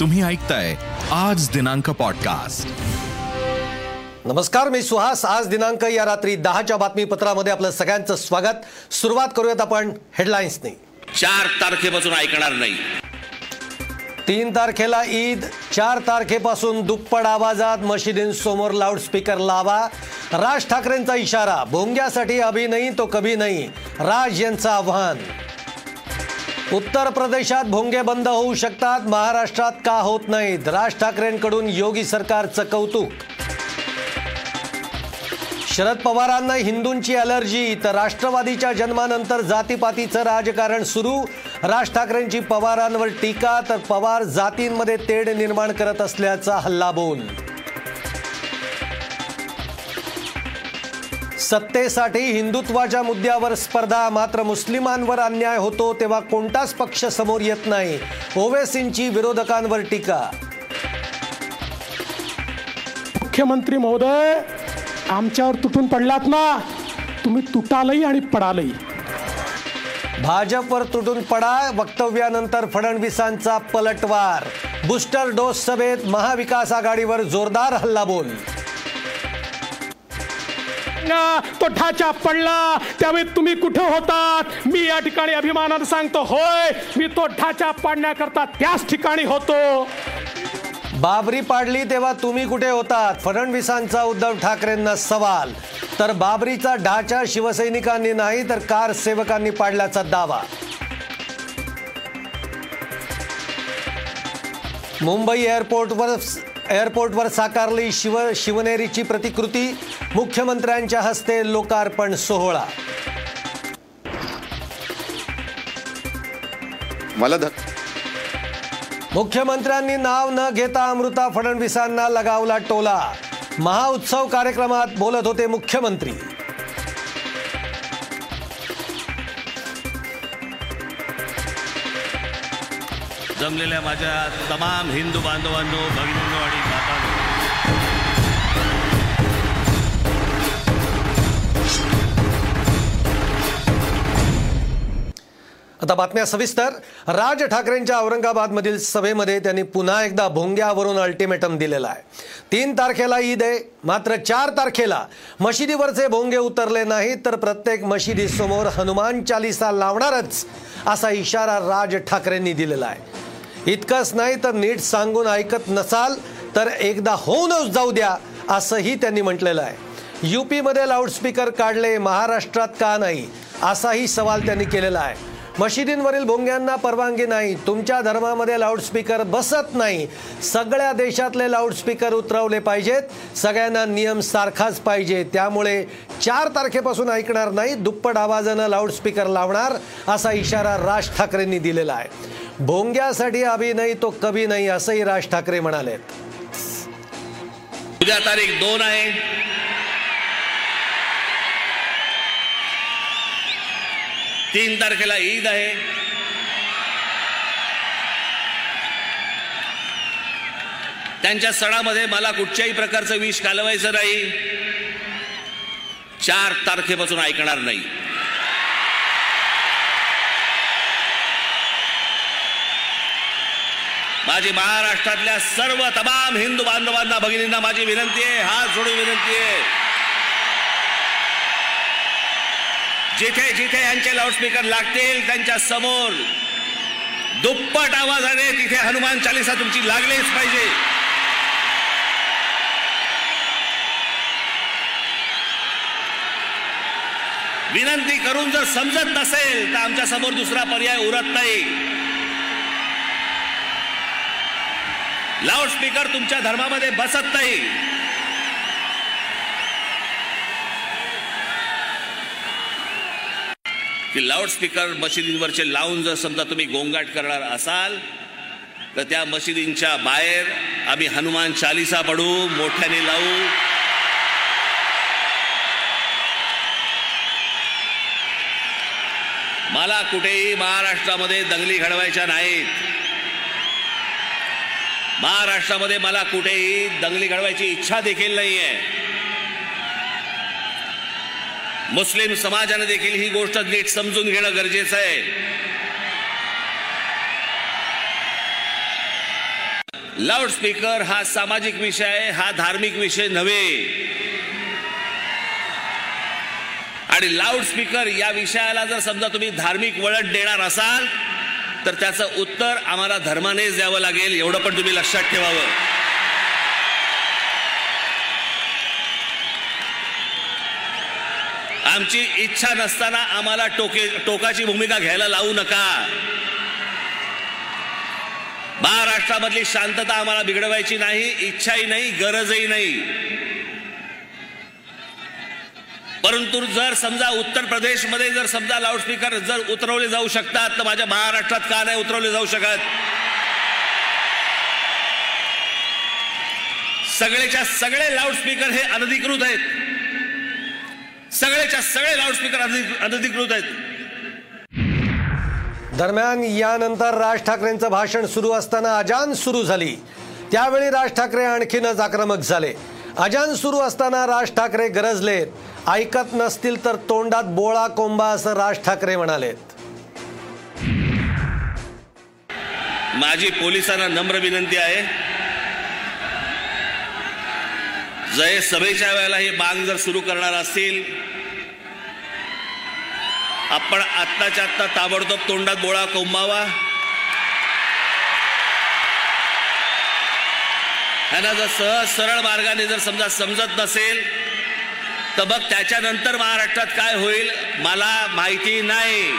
तुम्ही ऐकताय आज दिनांक पॉडकास्ट नमस्कार मी सुहास. आज दिनांक या रात्री दहाच्या बातमीपत्रामध्ये आपलं सगळ्यांचं स्वागत. सुरुवात करूयात आपण हेडलाईन्सनी. चार तारखेपासून ऐकणार नाही. तीन तारखेला ईद चार तारखेपासून दुप्पट आवाजात मशिदींसमोर लाऊडस्पीकर लावा. राज ठाकरेंचा इशारा भोंग्यासाठी अभि नाही तो कभी नाही. राज यांचं आव्हान. उत्तर प्रदेशात भोंगे बंद होऊ शकतात. महाराष्ट्रात का होत नाहीत? राज ठाकरेंकडून योगी सरकारचं कौतुक. शरद पवारांना हिंदूंची अलर्जी तर राष्ट्रवादीच्या जन्मानंतर जातीपातीचं राजकारण सुरू. राज ठाकरेंची पवारांवर टीका. तर पवार जातींमध्ये तेढ निर्माण करत असल्याचा हल्लाबोल. सत्तेसाठी हिंदुत्वाच्या मुद्द्यावर स्पर्धा मात्र मुस्लिमांवर अन्याय होतो तेव्हा कोणताच पक्ष समोर येत नाही. ओवेसींची विरोधकांवर टीका. मुख्यमंत्री महोदय आमच्यावर तुटून पडलात ना? तुम्ही तुटालही आणि पडालही. भाजपवर तुटून पडा वक्तव्यानंतर फडणवीसांचा पलटवार. बुस्टर डोस सभेत महाविकास आघाडीवर जोरदार हल्लाबोल. ना, तो ढाचा पडला. त्यावेळी तुम्ही कुठे होतात? मी या ठिकाणी अभिमानानं सांगतो होय मी तो ढाचा पाडण्याकरता त्याच ठिकाणी होतो. बाबरी पाडली तेव्हा तुम्ही कुठे होतात? फडणवीसांचा उद्धव ठाकरेंना सवाल. तर बाबरीचा ढाचा शिवसैनिकांनी नाही तर कार सेवकांनी पाडल्याचा दावा. मुंबई एअरपोर्टवर एअरपोर्टवर साकारली शिव शिवनेरीची प्रतिकृती. मुख्यमंत्र्यांच्या हस्ते लोकार्पण सोहळा. मला मुख्यमंत्र्यांनी नाव न घेता अमृता फडणवीसांना लगावला टोला. महाउत्सव कार्यक्रमात बोलत होते मुख्यमंत्री. जमलेल्या माझ्या तमाम हिंदू बांधवांनो भगिनींनो आणि मातांनो. आता बातम्या सविस्तर. राज ठाकरेंच्या औरंगाबादमधील सभेमध्ये त्यांनी पुन्हा एकदा भोंग्यावरून अल्टिमेटम दिलेला आहे. तीन तारखेला ईद आहे मात्र चार तारखेला मशिदीवरचे भोंगे उतरले नाहीत तर प्रत्येक मशिदीसमोर हनुमान चालिसा लावणारच असा इशारा राज ठाकरेंनी दिलेला आहे. इतकंच नाही तर नीट सांगून ऐकत नसाल तर एकदा होऊनच जाऊ द्या असंही त्यांनी म्हटलेलं आहे. यूपीमध्ये लाऊडस्पीकर काढले महाराष्ट्रात का नाही? असाही सवाल त्यांनी केलेला आहे. मशिदींवरील भोंग्यांना परवानगी नाही तुमच्या धर्मामध्ये लाऊडस्पीकर बसत नाही. सगळ्या देशातले लाऊडस्पीकर उतरवले पाहिजेत सगळ्यांना नियम सारखाच पाहिजे. त्यामुळे चार तारखेपासून ऐकणार नाही दुप्पट आवाजानं लाऊडस्पीकर लावणार असा इशारा राज ठाकरेंनी दिलेला आहे. भोंग्यासाठी अभि नाही तो कभी नाही असंही राज ठाकरे म्हणाले. उद्या तारीख दोन आहे. तीन तारखेला ईद आहे. त्यांच्या सणामध्ये मला कुठच्याही प्रकारचं विष घालवायचं नाही. चार तारखेपासून ऐकणार नाही. माझी महाराष्ट्रातल्या सर्व तमाम हिंदू बांधवांना भगिनींना माझी विनंती आहे हात जोडून विनंती आहे. जिथे जिथे यांचे लाऊडस्पीकर लागतील त्यांच्यासमोर दुप्पट आवाजाने तिथे हनुमान चालिसा तुमची लागलीच पाहिजे. विनंती करून जर समजत नसेल तर आमच्यासमोर दुसरा पर्याय उरत नाही. लाऊडस्पीकर तुमच्या धर्मामध्ये बसत नाही. की लाऊडस्पीकर मशिदींवरचे लावून जर समजा तुम्ही गोंगाट करणार असाल तर त्या मशिदींच्या बाहेर आम्ही हनुमान चालिसा पडू मोठ्याने लावू. मला कुठेही महाराष्ट्रामध्ये दंगली घडवायच्या नाहीत. महाराष्ट्रामध्ये मला कुठेही दंगली घडवायची इच्छा देखील नाही आहे मुस्लिम समाजाने देखील ही गोष्ट नीट समजून घेणं गरजेचं आहे. लाऊडस्पीकर हा सामाजिक विषय आहे हा धार्मिक विषय नव्हे. आणि लाऊडस्पीकर या विषयाला जर समजा तुम्ही धार्मिक वळण देणार असाल तर त्याचं उत्तर आम्हाला धर्मानेच द्यावं लागेल एवढं पण तुम्ही लक्षात ठेवावं. आमची इच्छा नसताना आम्हाला टोके टोकाची भूमिका घ्यायला लावू नका. महाराष्ट्रामधली शांतता आम्हाला बिघडवायची नाही इच्छाही नाही गरजही नाही. परंतु जर समजा उत्तर प्रदेशमध्ये जर समजा लाऊडस्पीकर जर उतरवले जाऊ शकतात तर माझ्या महाराष्ट्रात का नाही उतरवले जाऊ शकत? सगळेच्या सगळे लाऊडस्पीकर हे अनधिकृत आहेत. सगळेच्या सगळे लाऊडस्पीकर अनधिकृत आहेत. दरम्यान यानंतर राज ठाकरेंचं भाषण सुरू असताना अजान सुरू झाली. त्यावेळी राज ठाकरे आणखीनच आक्रमक झाले. अजान सुरू असताना राज ठाकरे गरजलेत ऐकत नसतील तर तोंडात बोळा कोंबा असं राज ठाकरे म्हणालेत. माझी पोलिसांना नम्र विनंती आहे. जय सभेच्या वेळेला ही बांग जर सुरू करणार असतील आपण आत्ताच्या आत्ता ताबडतोब तोंडात बोळा कोंबावा. ह्यांना जर सहज सरळ मार्गाने जर समजा समजत नसेल तर मग त्याच्यानंतर महाराष्ट्रात काय होईल मला माहिती नाही.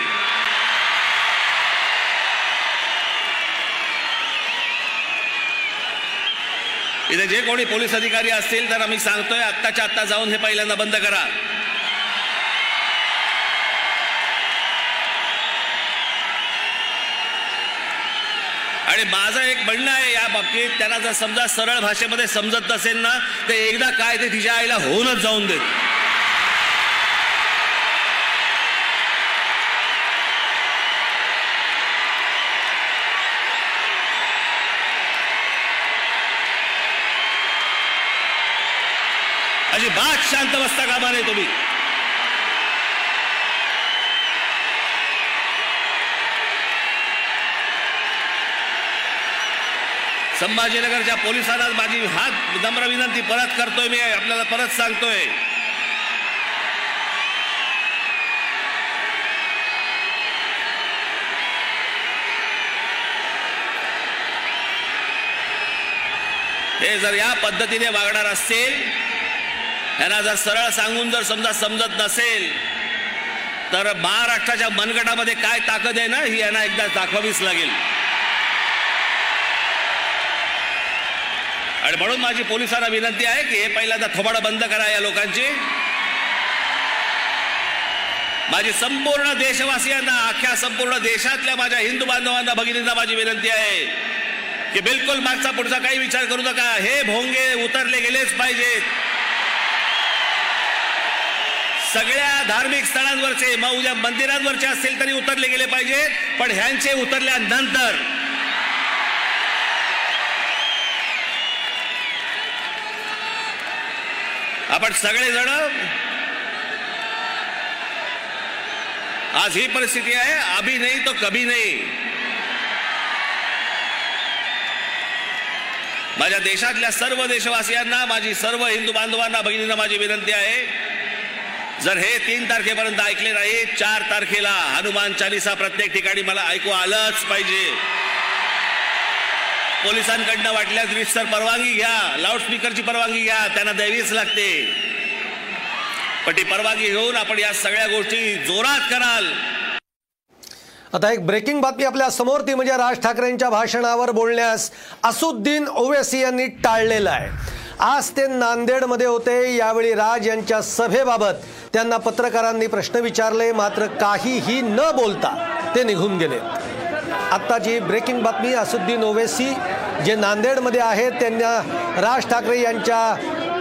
इथे जे कोणी पोलीस अधिकारी असतील तर आम्ही सांगतोय आत्ताच्या आत्ता जाऊन हे पहिल्यांदा बंद करा. आणि माझं एक म्हणणं आहे या बाबतीत त्यांना जर समजा सरळ भाषेमध्ये समजत नसेल ना तर एकदा काय ते तिच्या आईला होऊनच जाऊन देत अजिबात शांत बसता कामा नाही तुम्ही संभाजीनगरच्या पोलिसांना माझी हात नम्र विनंती परत करतोय मी आपल्याला परत सांगतोय. हे जर या पद्धतीने वागणार असतील यांना जर सरळ सांगून जर समजा समजत नसेल तर महाराष्ट्राच्या मनगटामध्ये काय ताकद आहे ना ही यांना एकदा दाखवावीच लागेल. आणि म्हणून माझी पोलिसांना विनंती आहे की हे पहिल्यांदा थोबाडं बंद करा या लोकांची. माझी संपूर्ण देशवासियांना अख्ख्या संपूर्ण देशातल्या माझ्या हिंदू बांधवांना भगिनींना माझी विनंती आहे की बिलकुल मागचा पुढचा काही विचार करू नका. हे भोंगे उतरले गेलेच पाहिजेत. सगळ्या धार्मिक स्थळांवरचे मग उद्या मंदिरांवरचे असतील तरी उतरले गेले पाहिजेत पण ह्यांचे उतरल्यानंतर आपण सगळेजण आज ही परिस्थिती आहे अभी नाही तो कभी नाही. माझ्या देशातल्या सर्व देशवासियांना माझी सर्व हिंदू बांधवांना भगिनींना माझी विनंती आहे जर हे तीन तारखेपर्यंत ऐकले नाही चार तारखेला हनुमान चालिसा प्रत्येक ठिकाणी मला ऐकू आलंच पाहिजे. पोलिसांकडनं वाटल्यास रितसर परवानगी घ्या. लाऊडस्पीकरची परवानगी घ्या. त्यांना द्यावीच लागते. पण ती परवानगी घेऊन आपण या सगळ्या गोष्टी जोरात कराल. आता एक ब्रेकिंग बातमी आपल्यासमोर ती म्हणजे राज ठाकरेंच्या भाषणावर बोलण्यास असुद्दीन ओवेसी यांनी टाळलेलं आहे. आज ते नांदेडमध्ये होते. यावेळी राज यांच्या सभेबाबत त्यांना पत्रकारांनी प्रश्न विचारले. मात्र काहीही न बोलता ते निघून गेले. आत्ताची ब्रेकिंग बातमी असुद्दीन ओवेसी जे नांदेडमध्ये आहेत त्यांना राज ठाकरे यांच्या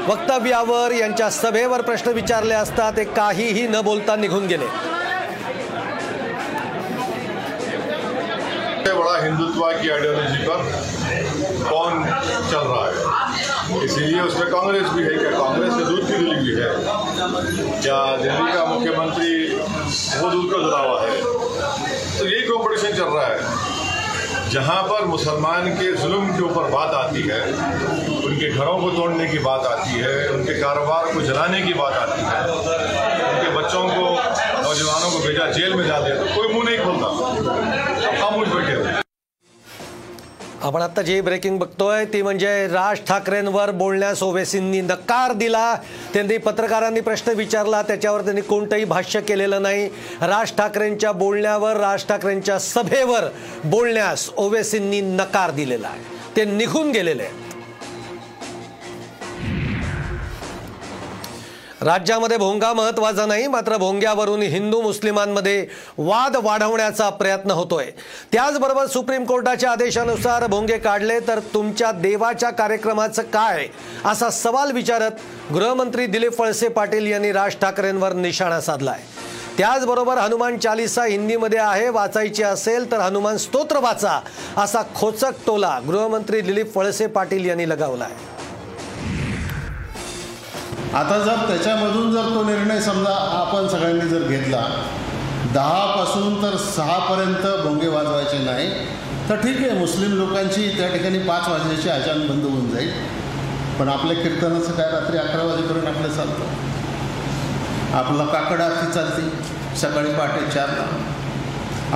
वक्तव्यावर यांच्या सभेवर प्रश्न विचारले असता ते काहीही न बोलता निघून गेले. बड़ा हिंदुत्व की आइडियोलॉजी पर कौन चल रहा है? इसीलिए उसमें कांग्रेस भी है क्या? कांग्रेस से दूध की दिल्ली भी है। क्या दिल्ली का मुख्यमंत्री वो दूध का जुड़ा हुआ है? तो यही कॉम्पिटिशन चल रहा है। जहाँ पर मुसलमान के जुल्म के ऊपर बात आती है, उनके घरों को तोड़ने की बात आती है, उनके कारोबार को जलाने की बात आती है, उनके बच्चों को, नौजवानों को भेजा जेल में जाते हैं तो कोई मुँह नहीं खोलता। आपण आता जे ब्रेकिंग बघतोय ती म्हणजे राज ठाकरेंवर बोलण्यास ओवेसींनी नकार दिला. त्यांनी पत्रकारांनी प्रश्न विचारला त्याच्यावर त्यांनी कोणतंही भाष्य केलेलं नाही. राज ठाकरेंच्या बोलण्यावर राज ठाकरेंच्या सभेवर बोलण्यास ओवेसींनी नकार दिलेला आहे. ते निघून गेलेले आहे राज्यामध्ये भोंगा महत्त्वाचा नाही मात्र भोंग्यावरून हिंदू मुस्लिमांमध्ये वाद वाढवण्याचा प्रयत्न होतोय. त्याचबरोबर सुप्रीम कोर्टाच्या आदेशानुसार भोंगे काढले तर तुमच्या देवाच्या कार्यक्रमाचं काय? असा सवाल विचारत गृहमंत्री दिलीप वळसे पाटील यांनी राज ठाकरेंवर निशाणा साधलाय. त्याचबरोबर हनुमान चालिसा हिंदीमध्ये आहे वाचायची असेल तर हनुमान स्तोत्र वाचा असा खोचक टोला गृहमंत्री दिलीप वळसे पाटील यांनी लगावला आहे आता जर त्याच्यामधून जर तो निर्णय समजा आपण सगळ्यांनी जर घेतला दहापासून तर सहापर्यंत भोंगे वाजवायचे नाही तर ठीक आहे मुस्लिम लोकांची त्या ठिकाणी पाच वाजण्याची अचान बंद होऊन जाईल. पण आपल्या कीर्तनाचं काय रात्री अकरा वाजेपर्यंत आपलं चालतं? आपलं काकड आरती चालते सकाळी पहाटे चारला.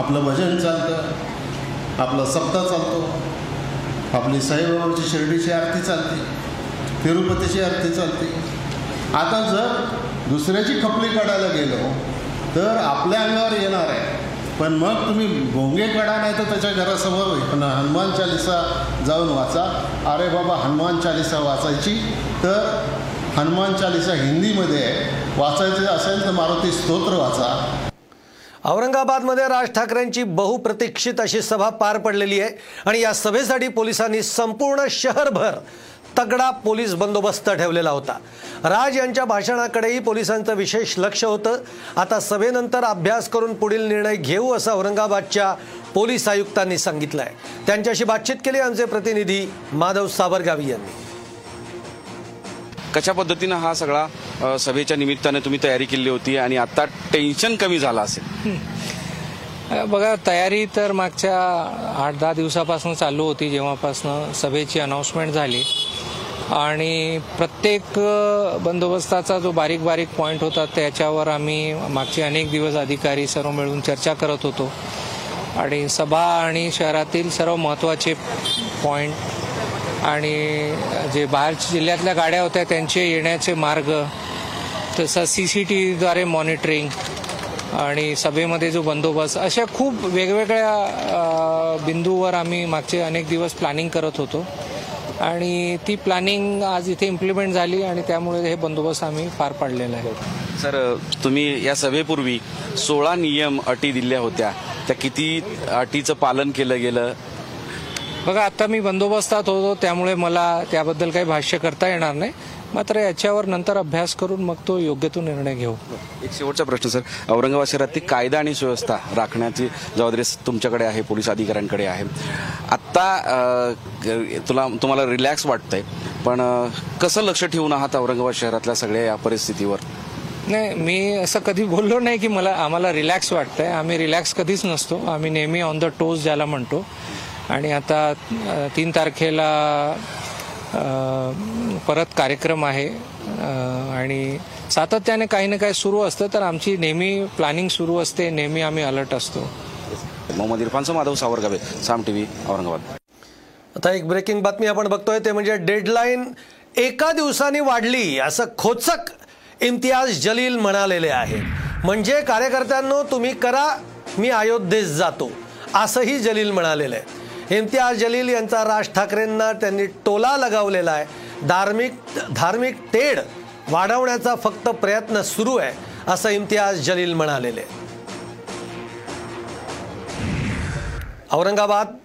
आपलं भजन चालतं आपलं सप्ताह चालतो. आपली साईबाबाची शिर्डीची आरती चालते तिरुपतीची आरती चालते. आता जर दुसऱ्याची खपली काढायला गेलो तर आपल्या अंगावर येणार आहे. पण मग तुम्ही भोंगे काढा नाही तर त्याच्या घरासमोर हनुमान चालिसा जाऊन वाचा. अरे बाबा हनुमान चालिसा वाचायची. तर हनुमान चालिसा हिंदीमध्ये आहे. वाचायचे असेल तर मारुती स्तोत्र वाचा. औरंगाबादमध्ये राज ठाकरेंची बहुप्रतीक्षित अशी सभा पार पडलेली आहे. आणि या सभेसाठी पोलिसांनी संपूर्ण शहरभर तगडा पोलीस बंदोबस्त ठेवलेला होता. राज यांच्या भाषणाकडेही पोलिसांचं विशेष लक्ष होतं. आता सभेनंतर अभ्यास करून पुढील निर्णय घेऊ असं औरंगाबादच्या पोलीस आयुक्तांनी सांगितलं आहे त्यांच्याशी बातचीत केली आमचे प्रतिनिधी माधव साबरगावी यांनी. कशा पद्धतीनं हा सगळा सभेच्या निमित्ताने तुम्ही तयारी केली होती आणि आता टेन्शन कमी झालं असेल? बघा तयारी तर मागच्या आठ दहा दिवसापासून चालू होती. जेव्हापासून सभेची अनाऊन्समेंट झाली. आणि प्रत्येक बंदोबस्ताचा जो बारीक बारीक पॉईंट होता त्याच्यावर आम्ही मागचे अनेक दिवस अधिकारी सर्व मिळून चर्चा करत होतो. आणि सभा आणि शहरातील सर्व महत्त्वाचे पॉईंट आणि जे बाहेर जिल्ह्यातल्या गाड्या होत्या त्यांचे येण्याचे मार्ग तसं सी सी टी व्हीद्वारे मॉनिटरिंग आणि सभेमध्ये जो बंदोबस्त अशा खूप वेगवेगळ्या बिंदूवर आम्ही मागचे अनेक दिवस प्लॅनिंग करत होतो. आणि ती प्लॅनिंग आज इथे इम्प्लिमेंट झाली आणि त्यामुळे हे बंदोबस्त आम्ही पार पाडलेला आहे. सर तुम्ही या सभेपूर्वी सोळा नियम अटी दिल्या होत्या. त्या किती अटीचं पालन केलं गेलं? बघा आता मी बंदोबस्तात होतो त्यामुळे मला त्याबद्दल काही भाष्य करता येणार नाही. मात्र याच्यावर नंतर अभ्यास करून मग तो योग्य तो निर्णय घेऊ. एक शेवटचा प्रश्न सर. औरंगाबाद शहरातील कायदा आणि सुव्यवस्था राखण्याची जबाबदारी तुमच्याकडे आहे पोलीस अधिकाऱ्यांकडे आहे. आत्ता तुला तुम्हाला रिलॅक्स वाटतंय पण कसं लक्ष ठेवून आहात औरंगाबाद शहरातल्या सगळ्या या परिस्थितीवर? नाही मी असं कधी बोललो नाही की मला आम्हाला रिलॅक्स वाटतंय. आम्ही रिलॅक्स कधीच नसतो. आम्ही नेहमी ऑन द टोज ज्याला म्हणतो. आणि आता तीन तारखेला परत कार्यक्रम आहे. आणि सातत्याने काही ना काही सुरू असतं तर आमची नेहमी प्लॅनिंग सुरू असते नेहमी आम्ही अलर्ट असतो. मोहम्मद इरफानचं माधव सावरगावे साम टीव्ही औरंगाबाद. आता एक ब्रेकिंग बातमी आपण बघतोय ते म्हणजे डेडलाईन एका दिवसाने वाढली असं खोचक इम्तियाज जलील म्हणालेले आहे. म्हणजे कार्यकर्त्यांनो तुम्ही करा मी अयोध्येत जातो असंही जलील म्हणालेलं आहे. इम्तियाज जलील यांचा राज ठाकरेंना त्यांनी टोला लगावलेला आहे. धार्मिक धार्मिक तेढ वाढवण्याचा फक्त प्रयत्न सुरू आहे असं इम्तियाज जलील म्हणालेले. औरंगाबाद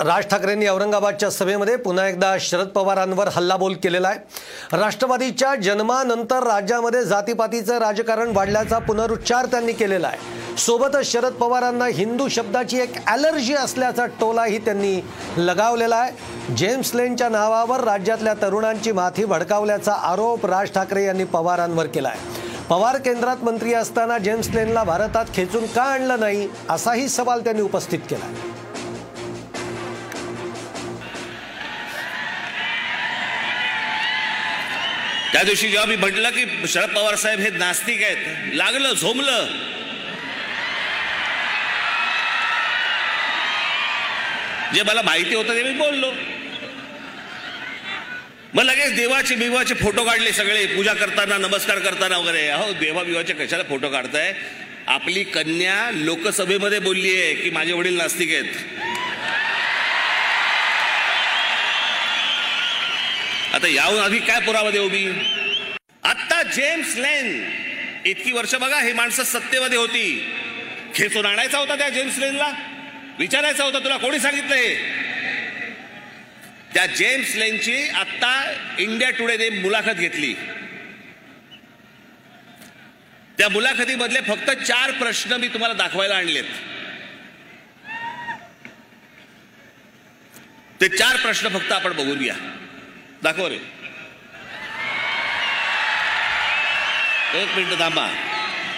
राज ठाकरेंनी औरंगाबादच्या सभेमध्ये पुन्हा एकदा शरद पवारांवर हल्लाबोल केलेला आहे. राष्ट्रवादीच्या जन्मानंतर राज्यामध्ये जातीपातीचं राजकारण वाढल्याचा पुनरुच्चार त्यांनी केलेला आहे. सोबतच शरद पवारांना हिंदू शब्दाची एक ॲलर्जी असल्याचा टोलाही त्यांनी लगावलेला आहे. जेम्स लेनच्या नावावर राज्यातल्या तरुणांची माथी भडकावल्याचा आरोप राज ठाकरे यांनी पवारांवर केला आहे. पवार केंद्रात मंत्री असताना जेम्स लेनला भारतात खेचून का आणलं नाही असाही सवाल त्यांनी उपस्थित केला आहे. त्या दिवशी जेव्हा मी म्हटलं की शरद पवार साहेब हे नास्तिक आहेत लागलं झोमलं. जे मला माहिती होतं ते मी बोललो. मग लगेच देवाचे बिवाचे फोटो काढले सगळे पूजा करताना नमस्कार करताना वगैरे. अहो देवा बिवाचे कशाला फोटो काढताय? आपली कन्या लोकसभेमध्ये बोलली आहे की माझे वडील नास्तिक आहेत. आता याहून आधी काय पुरावा देऊ मी आत्ता जेम्स लेन. इतकी वर्ष बघा ही माणसं सत्तेमध्ये होती. खेचून आणायचा होता त्या जेम्स लेनला? विचारायचा होता तुला कोणी सांगितलंय त्या जेम्स लेनची आत्ता इंडिया टुडेने मुलाखत घेतली. त्या मुलाखतीमधले फक्त चार प्रश्न मी तुम्हाला दाखवायला आणलेत. ते चार प्रश्न फक्त आपण बघून घ्या. दाखव रे. एक मिनिट थांबा.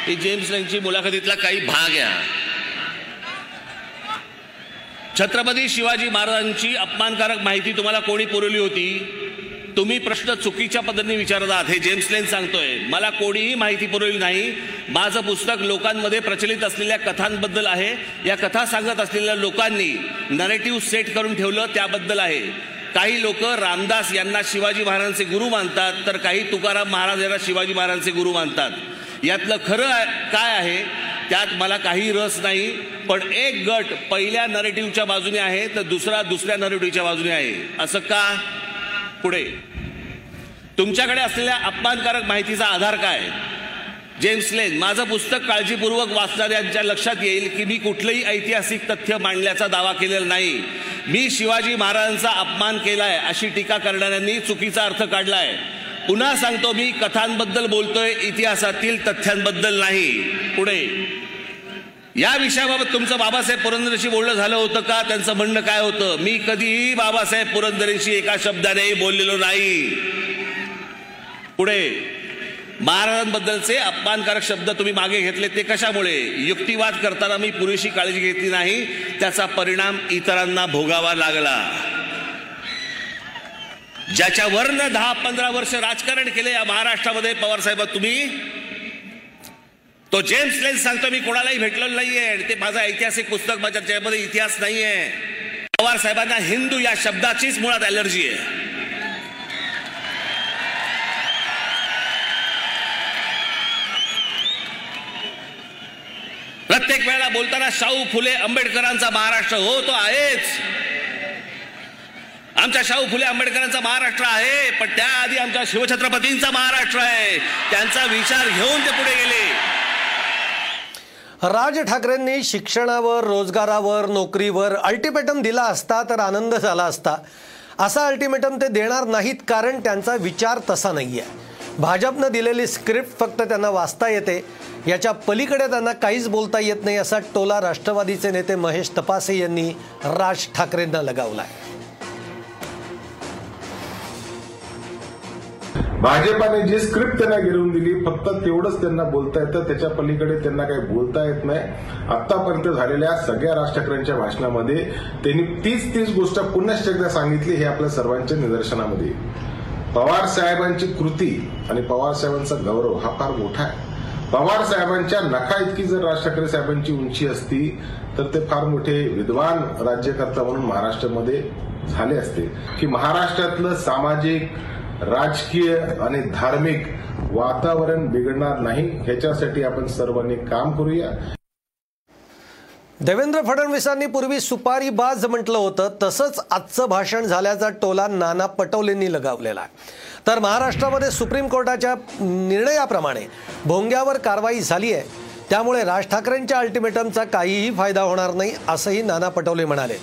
ही जेम्स लेनची मुलाखतीतला काही भाग आहे छत्रपती शिवाजी महाराजांची अपमानकारक माहिती तुम्हाला कोणी पुरवली होती? तुम्ही प्रश्न चुकीच्या पद्धतीने विचारत आहात हे जेम्स लेन सांगतोय. मला कोणीही माहिती पुरवली नाही. माझं पुस्तक लोकांमध्ये प्रचलित असलेल्या कथांबद्दल आहे. या कथा सांगत असलेल्या लोकांनी नरेटिव्ह सेट करून ठेवलं त्याबद्दल आहे. काही लोक रामदास यांना शिवाजी महाराजांचे गुरु मानतात तर काही तुकाराम महाराज यांना शिवाजी महाराजांचे गुरु मानतात. यातलं खरं काय आहे त्यात मला काही रस नाही पण एक गट पहिल्या नरेटिव्हच्या बाजूने आहे तर दुसरा दुसऱ्या नरेटिव्हच्या बाजूने आहे. असं का? पुढे. तुमच्याकडे असलेल्या अपमानकारक माहितीचा आधार काय? जेम्स लेन माझं पुस्तक काळजीपूर्वक वाचणाऱ्यांच्या लक्षात येईल की मी कुठलंही ऐतिहासिक तथ्य मांडल्याचा दावा केलेला नाही. मी शिवाजी महाराजांचा अपमान केलाय अशी टीका करणाऱ्यांनी चुकीचा अर्थ काढलाय. पुन्हा सांगतो मी कथांबद्दल बोलतोय इतिहासातील तथ्यांबद्दल नाही. पुढे. या विषयाबाबत तुमचं बाबासाहेब पुरंदरेशी बोलणं झालं होतं का? त्यांचं म्हणणं काय होतं? मी कधीही बाबासाहेब पुरंदरेशी एका शब्दानेही बोललेलो नाही. पुढे. महाराजांबद्दलचे अपमानकारक शब्द तुम्ही मागे घेतले ते कशामुळे? युक्तिवाद करताना मी पुरेशी काळजी घेतली नाही त्याचा परिणाम इतरांना भोगावा लागला. ज्याच्यावरनं दहा पंधरा वर्ष राजकारण केले या महाराष्ट्रामध्ये पवारसाहेब तुम्ही? तो जेम्स लेन सांगतो मी कोणालाही भेटलेलो नाहीये आणि ते माझं ऐतिहासिक पुस्तक माझ्या ज्यामध्ये इतिहास नाहीये. पवार साहेबांना हिंदू या शब्दाचीच मुळात अलर्जी आहे. प्रत्येक वेळेला बोलताना शाहू फुले आंबेडकरांचा महाराष्ट्र हो तो आहेच. आमच्या शाहू फुले आंबेडकरांचा महाराष्ट्र आहे पण त्याआधी आमच्या शिवछत्रपतींचा महाराष्ट्र आहे. त्यांचा विचार घेऊन ते पुढे गेले. राज ठाकरेंनी शिक्षणावर रोजगारावर नोकरीवर अल्टिमेटम दिला असता तर आनंद झाला असता. असा अल्टिमेटम ते देणार नाहीत कारण त्यांचा विचार तसा नाही आहे भाजपनं दिलेली स्क्रिप्ट फक्त त्यांना वाचता येते. याच्या पलीकडे त्यांना काहीच बोलता येत नाही असा टोला राष्ट्रवादीचे नेते महेश तपासे यांनी राज ठाकरेंना लगावला आहे भाजपाने जी स्क्रिप्ट त्यांना गिरवून दिली फक्त तेवढंच त्यांना बोलता येतं. त्याच्या पलीकडे त्यांना काही बोलता येत नाही. आतापर्यंत झालेल्या सगळ्या राज ठाकरेंच्या भाषणामध्ये त्यांनी तीच तीच गोष्ट पुन्हा एकदा सांगितली हे आपल्या सर्वांच्या निदर्शनामध्ये. येईल. पवार साहेबांची कृती आणि पवार साहेबांचा गौरव हा फार मोठा आहे. पवार साहेबांच्या नखा इतकी जर राज ठाकरे साहेबांची उंची असती तर ते फार मोठे विद्वान राज्यकर्ता म्हणून महाराष्ट्रामध्ये झाले असते. की महाराष्ट्रातलं सामाजिक राजकीय आणि धार्मिक वातावरण बिघडणार नाही ह्याच्यासाठी आपण सर्वांनी काम करूया. देवेंद्र फडणवीसांनी पूर्वी सुपारी बाज म्हटलं होतं तसंच आजचं भाषण झाल्याचा टोला नाना पटोलेंनी लगावलेला आहे. तर महाराष्ट्रामध्ये सुप्रीम कोर्टाच्या निर्णयाप्रमाणे भोंग्यावर कारवाई झाली आहे त्यामुळे राज ठाकरेंच्या अल्टिमेटमचा काहीही फायदा होणार नाही असंही नाना पटोले म्हणाले.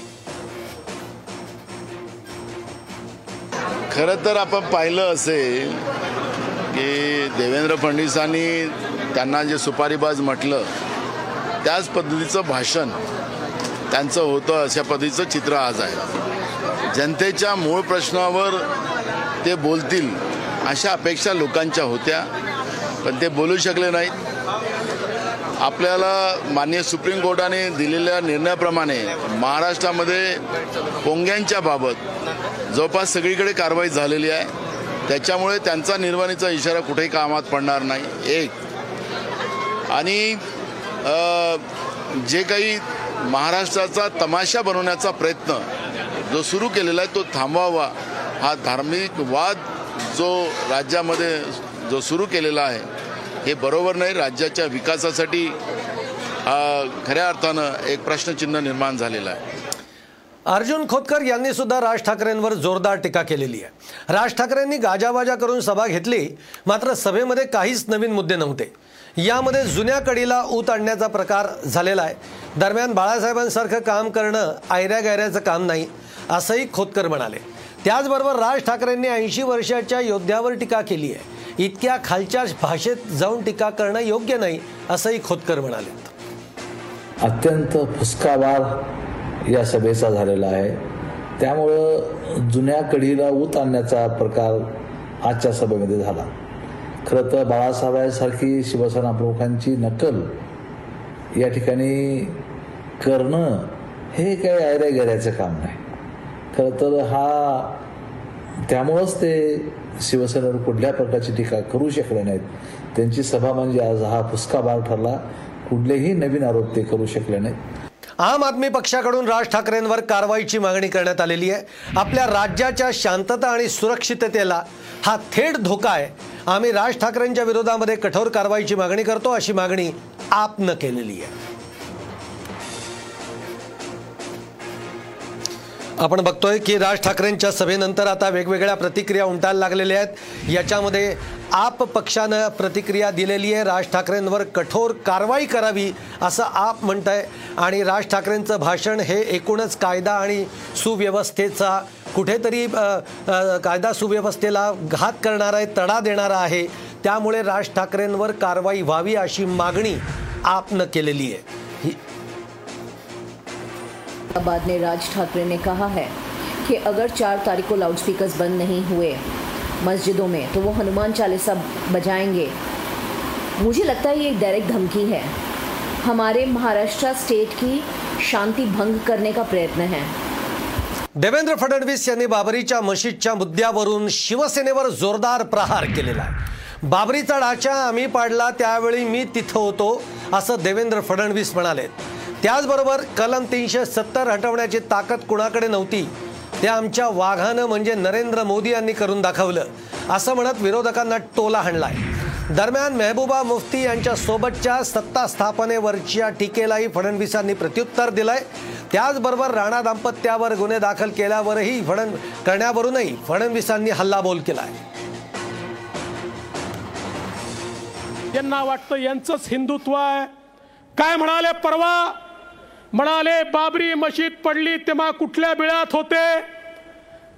खरं तर आपण पाहिलं असेल की देवेंद्र फडणवीसांनी त्यांना जे सुपारीबाज म्हटलं त्याच पद्धतीचं भाषण त्यांचं होतं अशा पद्धतीचं चित्र आज आहे. जनतेच्या मूळ प्रश्नावर ते बोलतील अशा अपेक्षा लोकांच्या होत्या पण ते बोलू शकले नाहीत. आपल्याला माननीय सुप्रीम कोर्टाने दिलेल्या निर्णयाप्रमाणे महाराष्ट्रामध्ये पोंग्यांच्या बाबत जवळपास सगळीकडे कारवाई झालेली आहे. त्याच्यामुळे त्यांचा निर्वाणीचा इशारा कुठेही कामात पडणार नाही. एक. आणि जे काही महाराष्ट्राचा तमाशा बनवण्याचा प्रयत्न जो सुरू केलेला आहे तो थांबवावा. हा धार्मिक वाद जो राज्यामध्ये जो सुरू केलेला आहे हे बरोबर नाही. राज्याच्या विकासासाठी खऱ्या अर्थानं एक प्रश्नचिन्ह निर्माण झालेलं आहे. अर्जुन खोतकर यांनी सुद्धा राज ठाकरेंवर जोरदार टीका केलेली आहे. राज ठाकरेंनी गाजावाजा करून सभा घेतली मात्र सभेमध्ये काहीच नवीन मुद्दे नव्हते. यामध्ये जुन्या कडीला ऊत आणण्याचा प्रकार झालेला आहे. दरम्यान बाळासाहेबांसारखं काम करणं आयऱ्या गायऱ्याचं काम नाही असंही खोतकर म्हणाले. त्याचबरोबर राज ठाकरेंनी ऐंशी वर्षाच्या योद्ध्यावर टीका केली आहे. इतक्या खालच्या भाषेत जाऊन टीका करणं योग्य नाही असंही खोतकर म्हणाले. अत्यंत फुसकावार या सभेचा झालेला आहे. त्यामुळं जुन्या कडीला ऊत आणण्याचा प्रकार आजच्या सभेमध्ये झाला. खरं तर बाळासाहेबांसारखी शिवसेना प्रमुखांची नकल या ठिकाणी करणं हे काही आयऱ्या गेऱ्याचं काम नाही. खरं तर हा त्यामुळंच ते शिवसेनेवर कुठल्या प्रकारची टीका करू शकले नाहीत. त्यांची सभा म्हणजे आज हा फुसकाबार ठरला. कुठलेही नवीन आरोप ते करू शकले नाहीत. आम आदमी पक्षाकडून राज ठाकरेंवर कारवाईची मागणी करण्यात आलेली आहे. आपल्या राज्याच्या शांतता आणि सुरक्षिततेला हा थेट धोका आहे. आम्ही राज ठाकरेंच्या विरोधामध्ये कठोर कारवाईची मागणी करतो अशी मागणी आपनं केलेली आहे. आपण बघतोय की राज ठाकरेंच्या सभेनंतर आता वेगवेगळ्या प्रतिक्रिया उमटायला लागलेल्या आहेत. याच्यामध्ये आप पक्षानं प्रतिक्रिया दिलेली आहे. राज ठाकरेंवर कठोर कारवाई करावी असं आप म्हणत आहे आणि राज ठाकरेंचं भाषण हे एकूणच कायदा आणि सुव्यवस्थेचा कुठेतरी कायदा सुव्यवस्थेला घात करणारा आहे तडा देणारा आहे. त्यामुळे राज ठाकरेंवर कारवाई व्हावी अशी मागणी आपनं केलेली आहे. ही बाद में राज ठाकरे ने कहा है कि अगर चार तारीख को लाउडस्पीकर्स बंद नहीं हुए मस्जिदों में तो वो हनुमान चालीसा बजाएँगे। मुझे लगता है ये एक डायरेक्ट धमकी है। हमारे महाराष्ट्र स्टेट की शांति भंग करने का प्रयत्न है। देवेंद्र फडणवीस यांनी बाबरीच्या मशीदच्या मुद्द्यावरून शिवसेनेवर जोरदार प्रहार केलेला आहे. बाबरीचा ढाचा आम्ही पाडला, त्यावेळी मी तिथं होतो, असं देवेंद्र फडणवीस म्हणाले त्याचबरोबर कलम तीनशे सत्तर हटवण्याची ताकद कुणाकडे नव्हती ते आमच्या वाघानं म्हणजे नरेंद्र मोदी यांनी करून दाखवलं असं म्हणत विरोधकांना टोला हाणलाय. दरम्यान मेहबूबा मुफ्ती यांच्या सोबतच्या सत्ता स्थापनेवरच्या टीकेलाही फडणवीसांनी प्रत्युत्तर दिलंय. त्याचबरोबर राणा दाम्पत्यावर गुन्हे दाखल केल्यावरही फडण करण्यावरूनही फडणवीसांनी हल्लाबोल केलाय. यांना वाटतं यांचंच हिंदुत्व आहे. काय म्हणाले परवा? म्हणाले बाबरी मशीद पडली तेव्हा कुठल्या बिळात होते?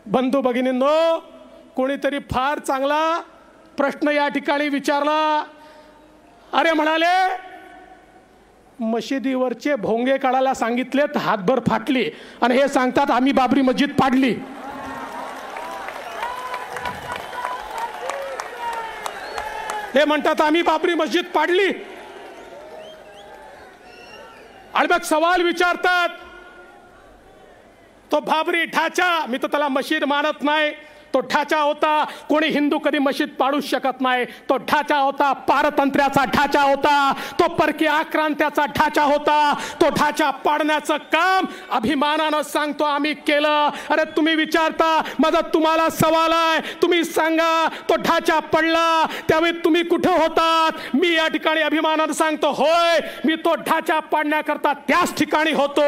बंधू भगिनींनो कोणीतरी फार चांगला प्रश्न या ठिकाणी विचारला. अरे म्हणाले मशिदीवरचे भोंगे काढायला सांगितलेत हातभर फाटली आणि हे सांगतात आम्ही बाबरी मस्जिद पाडली. हे म्हणतात आम्ही बाबरी मस्जिद पाडली. आणि मग सवाल विचारतात तो भाबरी ढाचा मी तर त्याला मशीद मानत नाही. तो ढाचा होता. कोणी हिंदू कधी मशीद पाडूच शकत नाही. तो ढाचा होता पारतंत्र्याचा ढाचा होता. तो परकीय आक्रांत्याचा ढाचा होता. तो ढाचा पाडण्याचं काम अभिमानानं सांगतो आम्ही केलं. अरे तुम्ही विचारता माझा तुम्हाला सवाल आहे. तुम्ही सांगा तो ढाचा पडला त्यावेळी तुम्ही कुठे होतात? मी या ठिकाणी अभिमानानं सांगतो होय मी तो ढाचा पाडण्याकरता त्याच ठिकाणी होतो.